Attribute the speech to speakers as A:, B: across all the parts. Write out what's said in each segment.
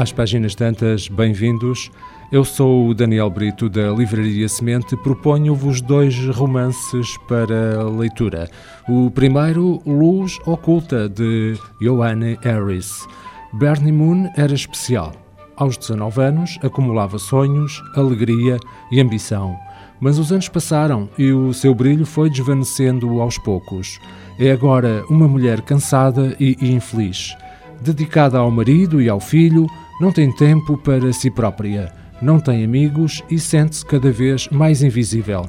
A: às páginas tantas, bem-vindos. Eu sou o Daniel Brito da Livraria Semente. Proponho-vos dois romances para leitura. O primeiro, Luz Oculta, de Joanne Harris. Bernie Moon era especial. Aos 19 anos, acumulava sonhos, alegria e ambição. Mas os anos passaram e o seu brilho foi desvanecendo aos poucos. É agora uma mulher cansada e infeliz. Dedicada ao marido e ao filho, não tem tempo para si própria, não tem amigos e sente-se cada vez mais invisível.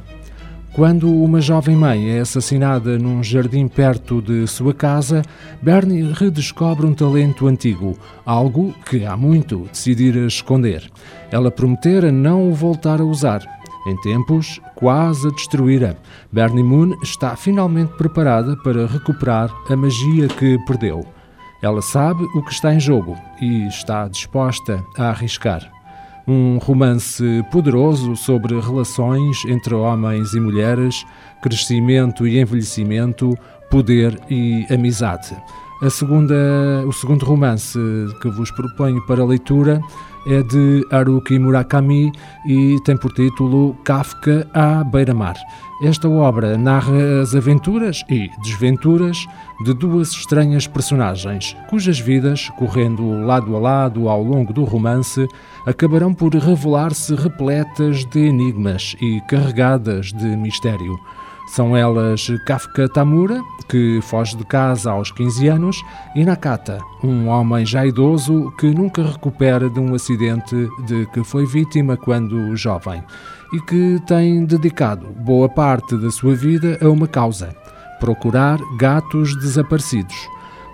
A: Quando uma jovem mãe é assassinada num jardim perto de sua casa, Bernie redescobre um talento antigo, algo que há muito decidira esconder. Ela prometera não o voltar a usar. Em tempos, quase a destruíra, Bernie Moon está finalmente preparada para recuperar a magia que perdeu. Ela sabe o que está em jogo e está disposta a arriscar. Um romance poderoso sobre relações entre homens e mulheres, crescimento e envelhecimento, poder e amizade. A segunda, o segundo romance que vos proponho para leitura é de Haruki Murakami e tem por título Kafka à beira-mar. Esta obra narra as aventuras e desventuras de duas estranhas personagens, cujas vidas, correndo lado a lado ao longo do romance, acabarão por revelar-se repletas de enigmas e carregadas de mistério. São elas Kafka Tamura, que foge de casa aos 15 anos, e Nakata, um homem já idoso que nunca recupera de um acidente de que foi vítima quando jovem e que tem dedicado boa parte da sua vida a uma causa: procurar gatos desaparecidos.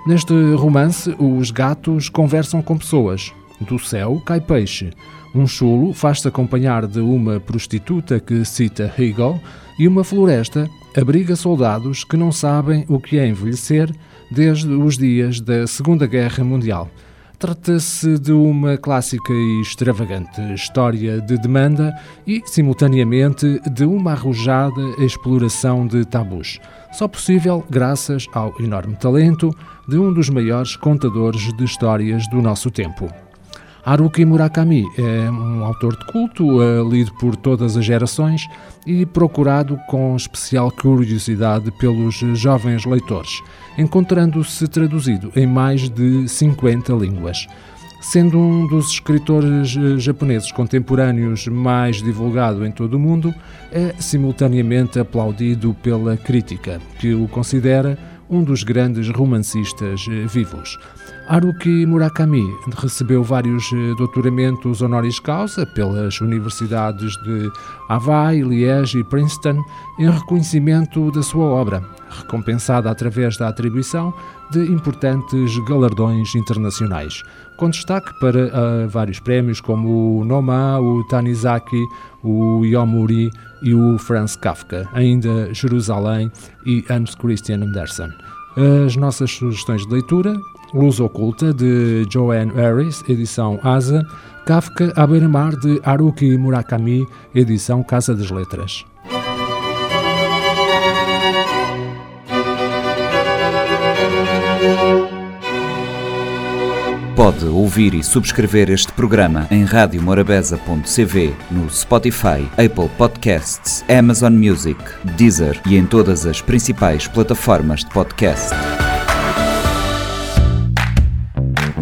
A: Neste romance, os gatos conversam com pessoas. Do céu cai peixe. Um chulo faz-se acompanhar de uma prostituta que cita Hegel e uma floresta abriga soldados que não sabem o que é envelhecer desde os dias da Segunda Guerra Mundial. Trata-se de uma clássica e extravagante história de demanda e, simultaneamente, de uma arrojada exploração de tabus, só possível graças ao enorme talento de um dos maiores contadores de histórias do nosso tempo. Haruki Murakami é um autor de culto, é lido por todas as gerações e procurado com especial curiosidade pelos jovens leitores, encontrando-se traduzido em mais de 50 línguas. Sendo um dos escritores eh, japoneses contemporâneos mais divulgado em todo o mundo, é simultaneamente aplaudido pela crítica, que o considera um dos grandes romancistas eh, vivos. Haruki Murakami recebeu vários eh, doutoramentos honoris causa pelas universidades de Hawaii, Liège e Princeton em reconhecimento da sua obra, recompensada através da atribuição de importantes galardões internacionais, com destaque para uh, vários prémios como o Noma, o Tanizaki, o Yomuri e o Franz Kafka, ainda Jerusalém e Hans Christian Andersen. As nossas sugestões de leitura Luz Oculta, de Joanne Harris, edição Asa, Kafka à beira-mar, de Haruki Murakami, edição Casa das Letras.
B: Pode ouvir e subscrever este programa em radiomorabeza.cv, no Spotify, Apple Podcasts, Amazon Music, Deezer e em todas as principais plataformas de podcast.